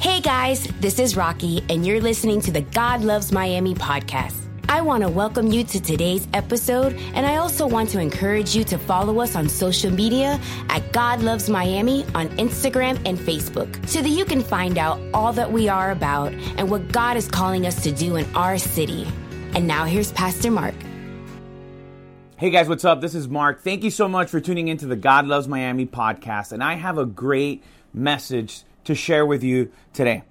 Hey guys, this is Rocky, and you're listening to the God Loves Miami podcast. I want to welcome you to today's episode, and I also want to encourage you to follow us on social media at God Loves Miami on Instagram and Facebook so that you can find out all that we are about and what God is calling us to do in our city. And now here's Pastor Mark. Hey guys, what's up? This is Mark. Thank you so much for tuning into the God Loves Miami podcast, and I have a great message to share with you today.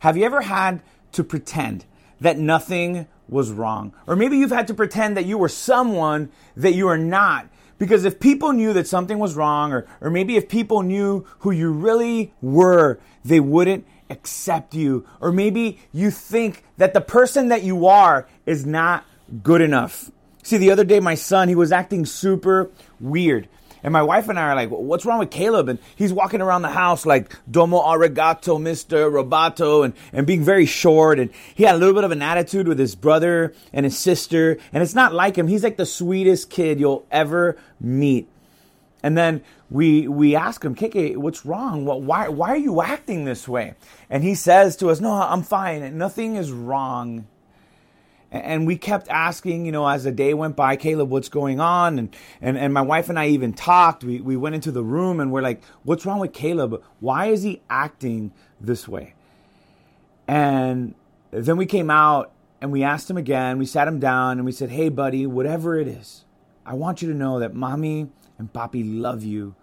Have you ever had to pretend that nothing was wrong? Or maybe you've had to pretend that you were someone that you are not. Because if people knew that something was wrong, or, or maybe if people knew who you really were, they wouldn't accept you. Or maybe you think that the person that you are is not good enough. See, the other day, my son, he was acting super weird. And my wife and I are like, what's wrong with Caleb? And he's walking around the house like domo arigato, Mr. Roboto, and, and being very short. And he had a little bit of an attitude with his brother and his sister. And it's not like him. He's like the sweetest kid you'll ever meet. And then we we ask him, Kike, what's wrong? What, why why are you acting this way? And he says to us, No, I'm fine. Nothing is wrong. And we kept asking, you know, as the day went by, Caleb, what's going on? And, and, and my wife and I even talked. We, we went into the room and we're like, what's wrong with Caleb? Why is he acting this way? And then we came out and we asked him again. We sat him down and we said, hey, buddy, whatever it is, I want you to know that mommy and papi love you.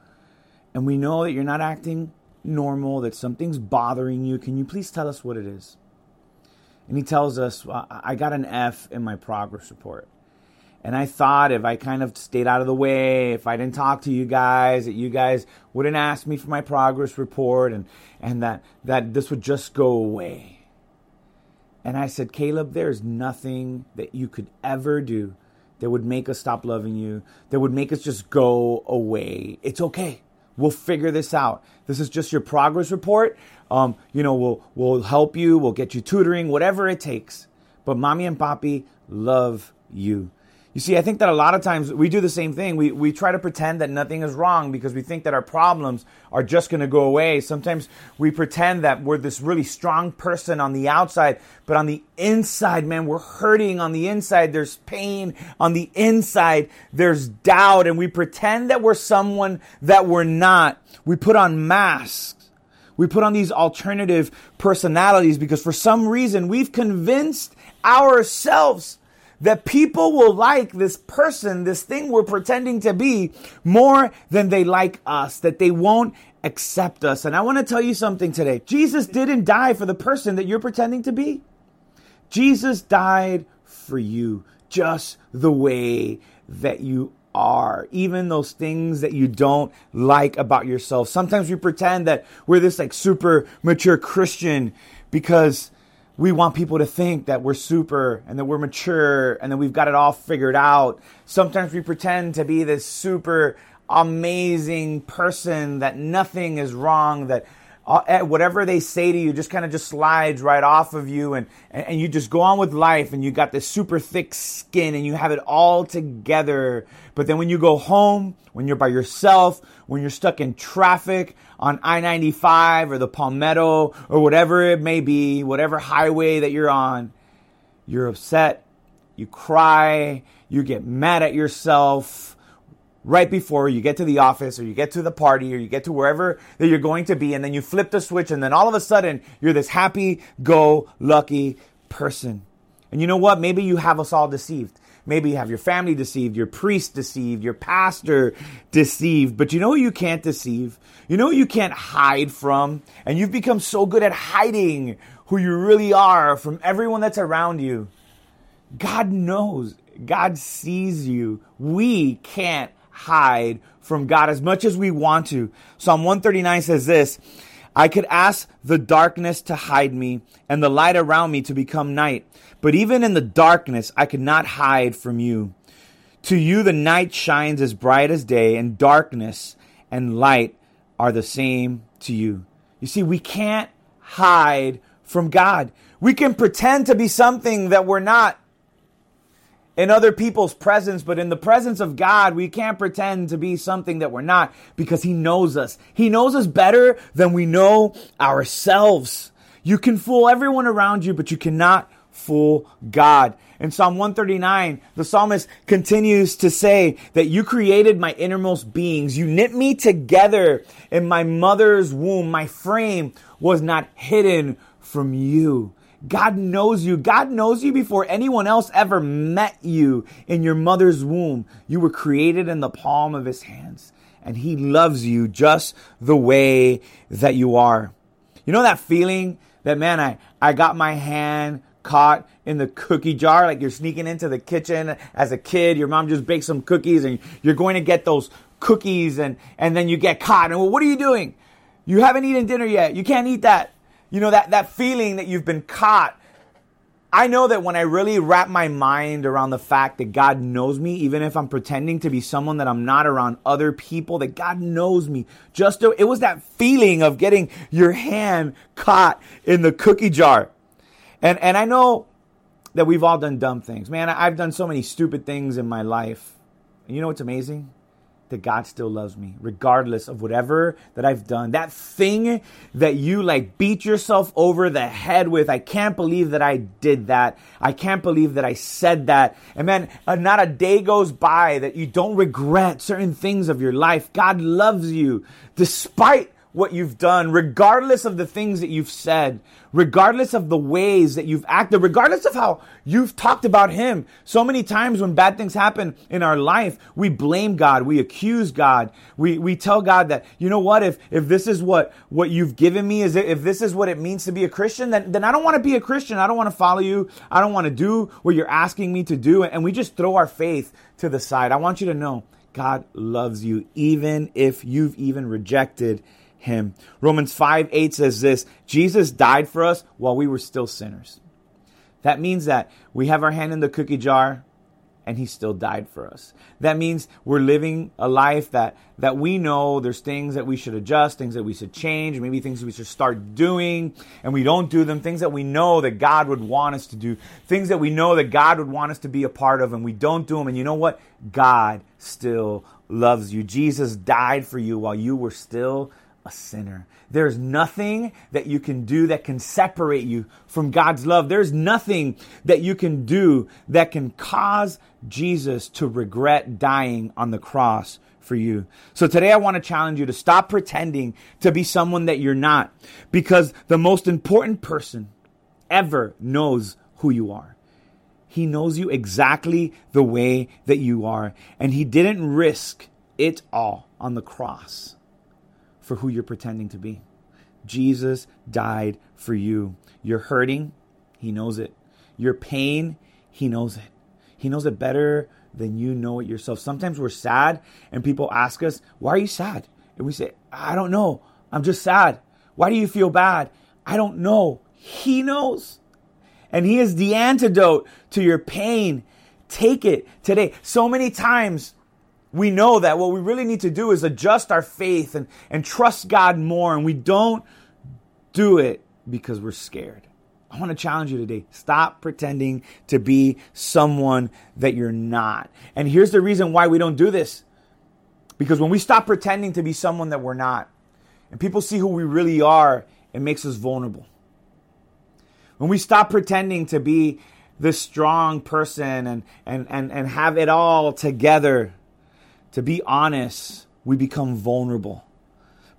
And we know that you're not acting normal, that something's bothering you. Can you please tell us what it is? And he tells us, I got an F in my progress report. And I thought if I kind of stayed out of the way, if I didn't talk to you guys, that you guys wouldn't ask me for my progress report and, and that, that this would just go away. And I said, Caleb, there's nothing that you could ever do that would make us stop loving you, that would make us just go away. It's okay. We'll figure this out. This is just your progress report. Um, you know, we'll we'll help you. We'll get you tutoring, whatever it takes. But mommy and papi love you. You see, I think that a lot of times we do the same thing. We, we try to pretend that nothing is wrong because we think that our problems are just going to go away. Sometimes we pretend that we're this really strong person on the outside, but on the inside, man, we're hurting on the inside. There's pain on the inside. There's doubt. And we pretend that we're someone that we're not. We put on masks. We put on these alternative personalities because for some reason we've convinced ourselves that people will like this person, this thing we're pretending to be, more than they like us, that they won't accept us. And I want to tell you something today. Jesus didn't die for the person that you're pretending to be. Jesus died for you just the way that you are, even those things that you don't like about yourself. Sometimes we pretend that we're this like super mature Christian because we want people to think that we're super and that we're mature and that we've got it all figured out. Sometimes we pretend to be this super amazing person that nothing is wrong, that Uh, whatever they say to you just kind of just slides right off of you and, and you just go on with life and you got this super thick skin and you have it all together. But then when you go home, when you're by yourself, when you're stuck in traffic on I-95 or the Palmetto or whatever it may be, whatever highway that you're on, you're upset, you cry, you get mad at yourself, right before you get to the office or you get to the party or you get to wherever that you're going to be and then you flip the switch and then all of a sudden you're this happy go lucky person. And you know what? Maybe you have us all deceived. Maybe you have your family deceived your priest deceived your pastor deceived but you know who you can't deceive? You know you can't hide from? And you've become so good at hiding who you really are from everyone that's around you. God knows. God sees you. We can't hide from God as much as we want to. Psalm 139 says this I could ask the darkness to hide me and the light around me to become night. But even in the darkness, I could not hide from you. To you, the night shines as bright as day, and darkness and light are the same to you. You see, we can't hide from God. We can pretend to be something that we're not. In other people's presence, but in the presence of God, we can't pretend to be something that we're not because He knows us. He knows us better than we know ourselves. You can fool everyone around you, but you cannot fool God. In Psalm 139, the psalmist continues to say that you created my innermost beings. You knit me together in my mother's womb. My frame was not hidden from you. God knows you. God knows you before anyone else ever met you in your mother's womb. You were created in the palm of his hands, and he loves you just the way that you are. You know that feeling that, man, I, I got my hand caught in the cookie jar, like you're sneaking into the kitchen as a kid. Your mom just baked some cookies, and you're going to get those cookies, and, and then you get caught. And well, what are you doing? You haven't eaten dinner yet. You can't eat that. You know, that, that feeling that you've been caught. I know that when I really wrap my mind around the fact that God knows me, even if I'm pretending to be someone that I'm not around other people, that God knows me. Just to, it was that feeling of getting your hand caught in the cookie jar. And and I know that we've all done dumb things. Man, I've done so many stupid things in my life. And you know what's amazing? That God still loves me, regardless of whatever that I've done. That thing that you like beat yourself over the head with, I can't believe that I did that. I can't believe that I said that. And man, uh, not a day goes by that you don't regret certain things of your life. God loves you despite what you've done, regardless of the things that you've said, regardless of the ways that you've acted, regardless of how you've talked about Him. So many times when bad things happen in our life, we blame God, we accuse God, we, we tell God that, you know what, if, if this is what, what you've given me, is if this is what it means to be a Christian, then, then I don't want to be a Christian. I don't want to follow you. I don't want to do what you're asking me to do. And we just throw our faith to the side. I want you to know God loves you, even if you've even rejected him. Romans 5 8 says this Jesus died for us while we were still sinners. That means that we have our hand in the cookie jar and he still died for us. That means we're living a life that, that we know there's things that we should adjust, things that we should change, maybe things we should start doing, and we don't do them, things that we know that God would want us to do, things that we know that God would want us to be a part of, and we don't do them. And you know what? God still loves you. Jesus died for you while you were still a sinner. There's nothing that you can do that can separate you from God's love. There's nothing that you can do that can cause Jesus to regret dying on the cross for you. So today I want to challenge you to stop pretending to be someone that you're not because the most important person ever knows who you are. He knows you exactly the way that you are and he didn't risk it all on the cross for who you're pretending to be. Jesus died for you. You're hurting, He knows it. Your pain, He knows it. He knows it better than you know it yourself. Sometimes we're sad and people ask us, Why are you sad? And we say, I don't know. I'm just sad. Why do you feel bad? I don't know. He knows. And He is the antidote to your pain. Take it today. So many times we know that what we really need to do is adjust our faith and, and trust God more, and we don't do it because we're scared. I want to challenge you today. Stop pretending to be someone that you're not. And here's the reason why we don't do this. Because when we stop pretending to be someone that we're not, and people see who we really are, it makes us vulnerable. When we stop pretending to be this strong person and, and, and, and have it all together, to be honest, we become vulnerable.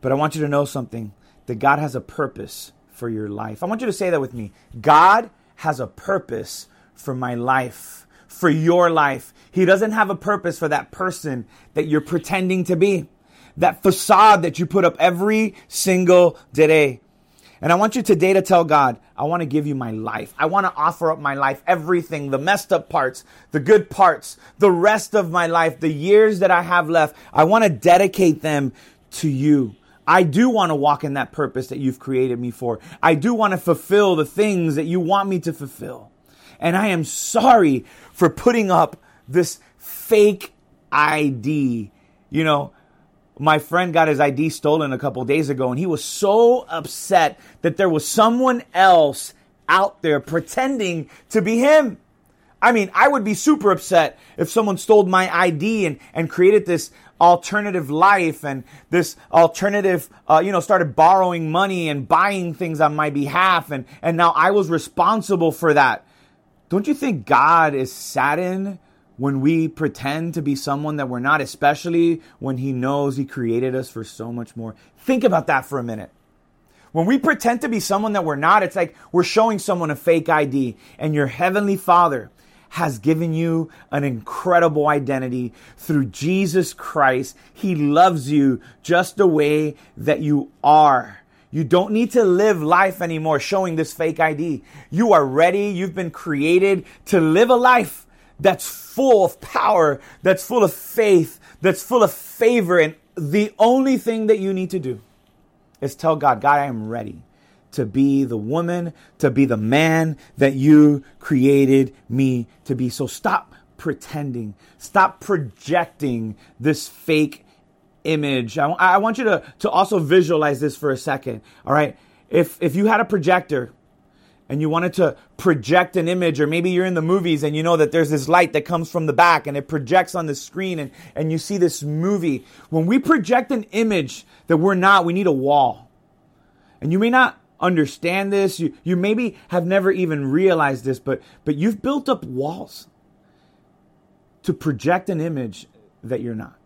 But I want you to know something that God has a purpose for your life. I want you to say that with me. God has a purpose for my life, for your life. He doesn't have a purpose for that person that you're pretending to be, that facade that you put up every single day. And I want you today to tell God, I want to give you my life. I want to offer up my life, everything, the messed up parts, the good parts, the rest of my life, the years that I have left. I want to dedicate them to you. I do want to walk in that purpose that you've created me for. I do want to fulfill the things that you want me to fulfill. And I am sorry for putting up this fake ID. You know, my friend got his ID stolen a couple days ago, and he was so upset that there was someone else out there pretending to be him. I mean, I would be super upset if someone stole my ID and, and created this alternative life and this alternative, uh, you know, started borrowing money and buying things on my behalf. And, and now I was responsible for that. Don't you think God is saddened when we pretend to be someone that we're not, especially when He knows He created us for so much more? Think about that for a minute. When we pretend to be someone that we're not, it's like we're showing someone a fake ID. And your Heavenly Father has given you an incredible identity through Jesus Christ. He loves you just the way that you are. You don't need to live life anymore showing this fake ID. You are ready. You've been created to live a life that's full of power, that's full of faith, that's full of favor. And the only thing that you need to do is tell God, God, I am ready to be the woman, to be the man that you created me to be. So stop pretending, stop projecting this fake image. I, I want you to, to also visualize this for a second. All right. If, if you had a projector and you wanted to project an image, or maybe you're in the movies and you know that there's this light that comes from the back and it projects on the screen and, and you see this movie. When we project an image that we're not, we need a wall. And you may not understand this. You, you maybe have never even realized this, but, but you've built up walls to project an image that you're not.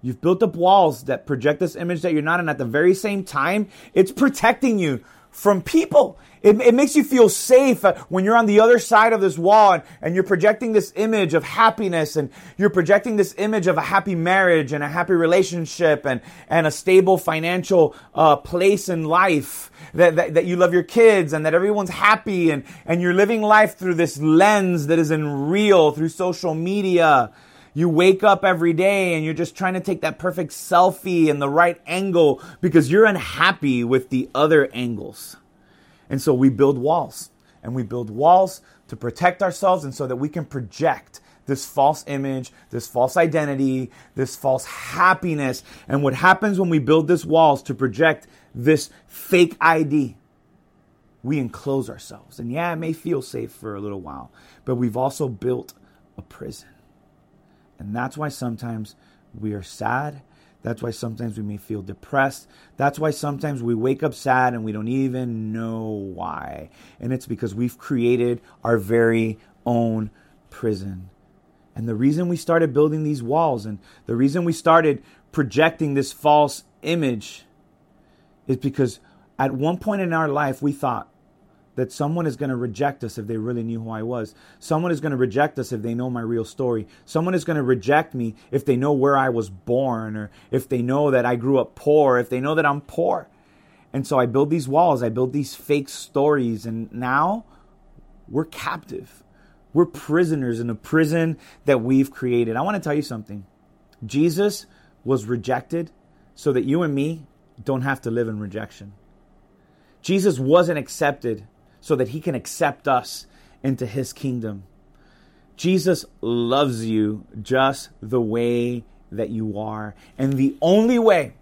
You've built up walls that project this image that you're not, and at the very same time, it's protecting you from people. It, it, makes you feel safe uh, when you're on the other side of this wall and, and, you're projecting this image of happiness and you're projecting this image of a happy marriage and a happy relationship and, and a stable financial uh, place in life. That, that, that you love your kids and that everyone's happy and, and you're living life through this lens that isn't real through social media. You wake up every day and you're just trying to take that perfect selfie in the right angle because you're unhappy with the other angles. And so we build walls and we build walls to protect ourselves and so that we can project this false image, this false identity, this false happiness. And what happens when we build this walls to project this fake ID? We enclose ourselves. And yeah, it may feel safe for a little while, but we've also built a prison. And that's why sometimes we are sad that's why sometimes we may feel depressed. That's why sometimes we wake up sad and we don't even know why. And it's because we've created our very own prison. And the reason we started building these walls and the reason we started projecting this false image is because at one point in our life we thought that someone is going to reject us if they really knew who I was. Someone is going to reject us if they know my real story. Someone is going to reject me if they know where I was born or if they know that I grew up poor, if they know that I'm poor. And so I build these walls, I build these fake stories, and now we're captive. We're prisoners in a prison that we've created. I want to tell you something. Jesus was rejected so that you and me don't have to live in rejection. Jesus wasn't accepted so that he can accept us into his kingdom. Jesus loves you just the way that you are. And the only way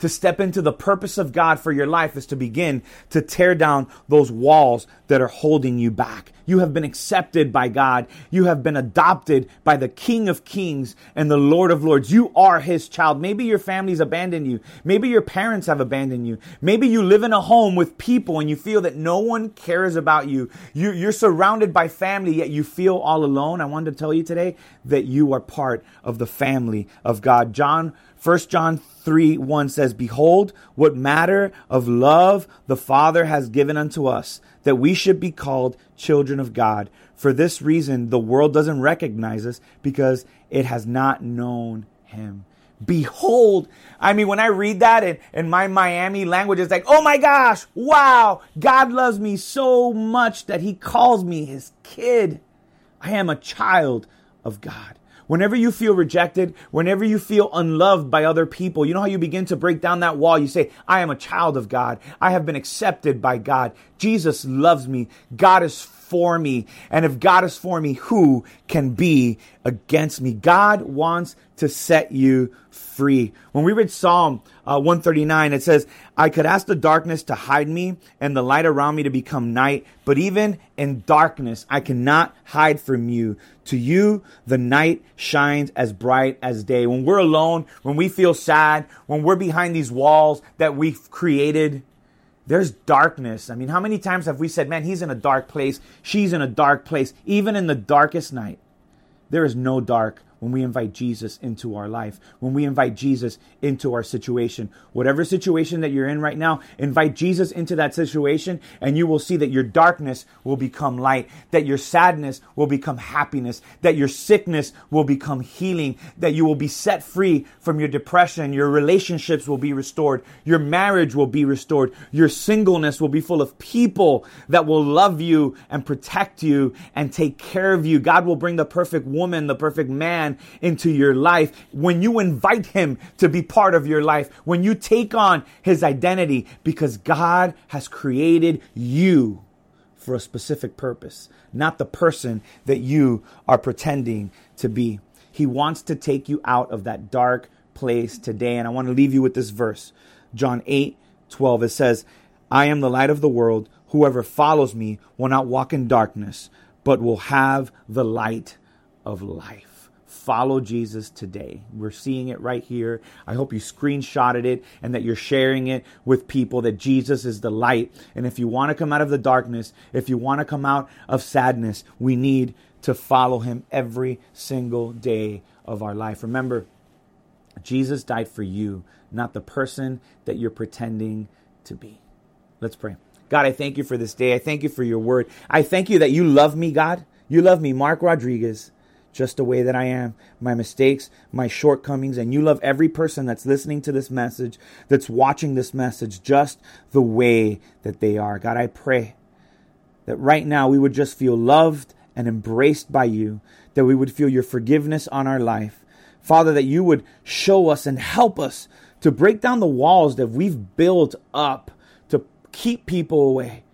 to step into the purpose of God for your life is to begin to tear down those walls that are holding you back. You have been accepted by God. You have been adopted by the King of Kings and the Lord of Lords. You are His child. Maybe your family's abandoned you. Maybe your parents have abandoned you. Maybe you live in a home with people and you feel that no one cares about you. you are surrounded by family, yet you feel all alone. I wanted to tell you today that you are part of the family of God. John 1 John 3 1 says, Behold, what matter of love the Father has given unto us, that we should be called children of God. For this reason, the world doesn't recognize us because it has not known him. Behold, I mean, when I read that in, in my Miami language, it's like, oh my gosh, wow, God loves me so much that he calls me his kid. I am a child of God. Whenever you feel rejected, whenever you feel unloved by other people, you know how you begin to break down that wall? You say, I am a child of God. I have been accepted by God. Jesus loves me. God is for me. And if God is for me, who can be against me? God wants to set you free. When we read Psalm uh, 139, it says, I could ask the darkness to hide me and the light around me to become night, but even in darkness, I cannot hide from you. To you, the night shines as bright as day. When we're alone, when we feel sad, when we're behind these walls that we've created, there's darkness. I mean, how many times have we said, man, he's in a dark place, she's in a dark place, even in the darkest night? There is no dark when we invite Jesus into our life, when we invite Jesus into our situation. Whatever situation that you're in right now, invite Jesus into that situation, and you will see that your darkness will become light, that your sadness will become happiness, that your sickness will become healing, that you will be set free from your depression, your relationships will be restored, your marriage will be restored, your singleness will be full of people that will love you and protect you and take care of you. God will bring the perfect woman, the perfect man into your life, when you invite him to be part of your life, when you take on his identity, because God has created you for a specific purpose, not the person that you are pretending to be. He wants to take you out of that dark place today. And I want to leave you with this verse John 8 12. It says, I am the light of the world. Whoever follows me will not walk in darkness, but will have the light of life follow Jesus today. We're seeing it right here. I hope you screenshotted it and that you're sharing it with people that Jesus is the light. And if you want to come out of the darkness, if you want to come out of sadness, we need to follow him every single day of our life. Remember, Jesus died for you, not the person that you're pretending to be. Let's pray. God, I thank you for this day. I thank you for your word. I thank you that you love me, God. You love me, Mark Rodriguez just the way that I am, my mistakes, my shortcomings, and you love every person that's listening to this message, that's watching this message, just the way that they are. God, I pray that right now we would just feel loved and embraced by you, that we would feel your forgiveness on our life. Father, that you would show us and help us to break down the walls that we've built up to keep people away,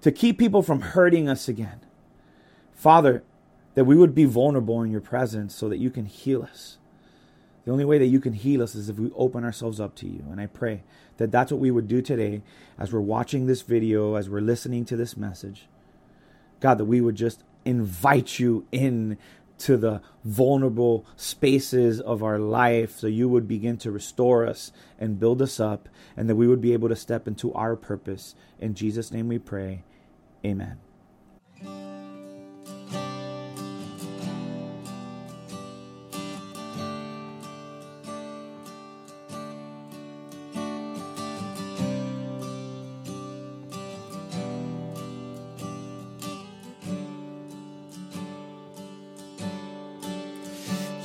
to keep people from hurting us again. Father, that we would be vulnerable in your presence so that you can heal us. The only way that you can heal us is if we open ourselves up to you. And I pray that that's what we would do today as we're watching this video, as we're listening to this message. God, that we would just invite you in to the vulnerable spaces of our life so you would begin to restore us and build us up and that we would be able to step into our purpose. In Jesus' name we pray. Amen.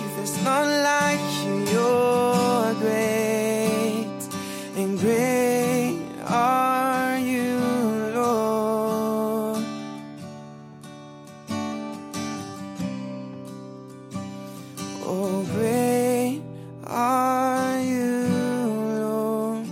You, there's none like you. You're great, and great are you, Lord. Oh, great are you, Lord.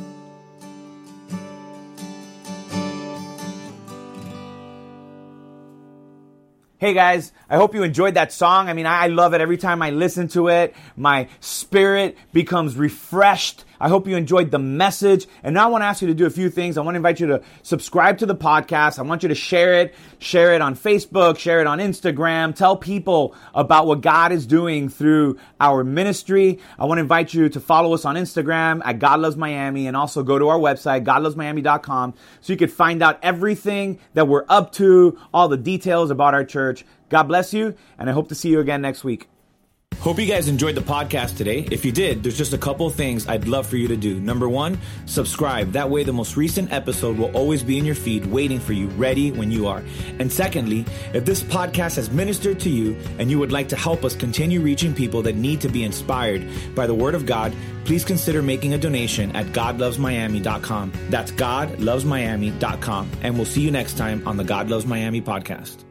Hey guys, I hope you enjoyed that song. I mean, I love it every time I listen to it. My spirit becomes refreshed. I hope you enjoyed the message. And now I want to ask you to do a few things. I want to invite you to subscribe to the podcast. I want you to share it, share it on Facebook, share it on Instagram. Tell people about what God is doing through our ministry. I want to invite you to follow us on Instagram at God Loves Miami and also go to our website, godlovesmiami.com, so you could find out everything that we're up to, all the details about our church. God bless you, and I hope to see you again next week. Hope you guys enjoyed the podcast today. If you did, there's just a couple of things I'd love for you to do. Number one, subscribe. That way, the most recent episode will always be in your feed, waiting for you, ready when you are. And secondly, if this podcast has ministered to you and you would like to help us continue reaching people that need to be inspired by the Word of God, please consider making a donation at godlovesmiami.com. That's godlovesmiami.com. And we'll see you next time on the God Loves Miami podcast.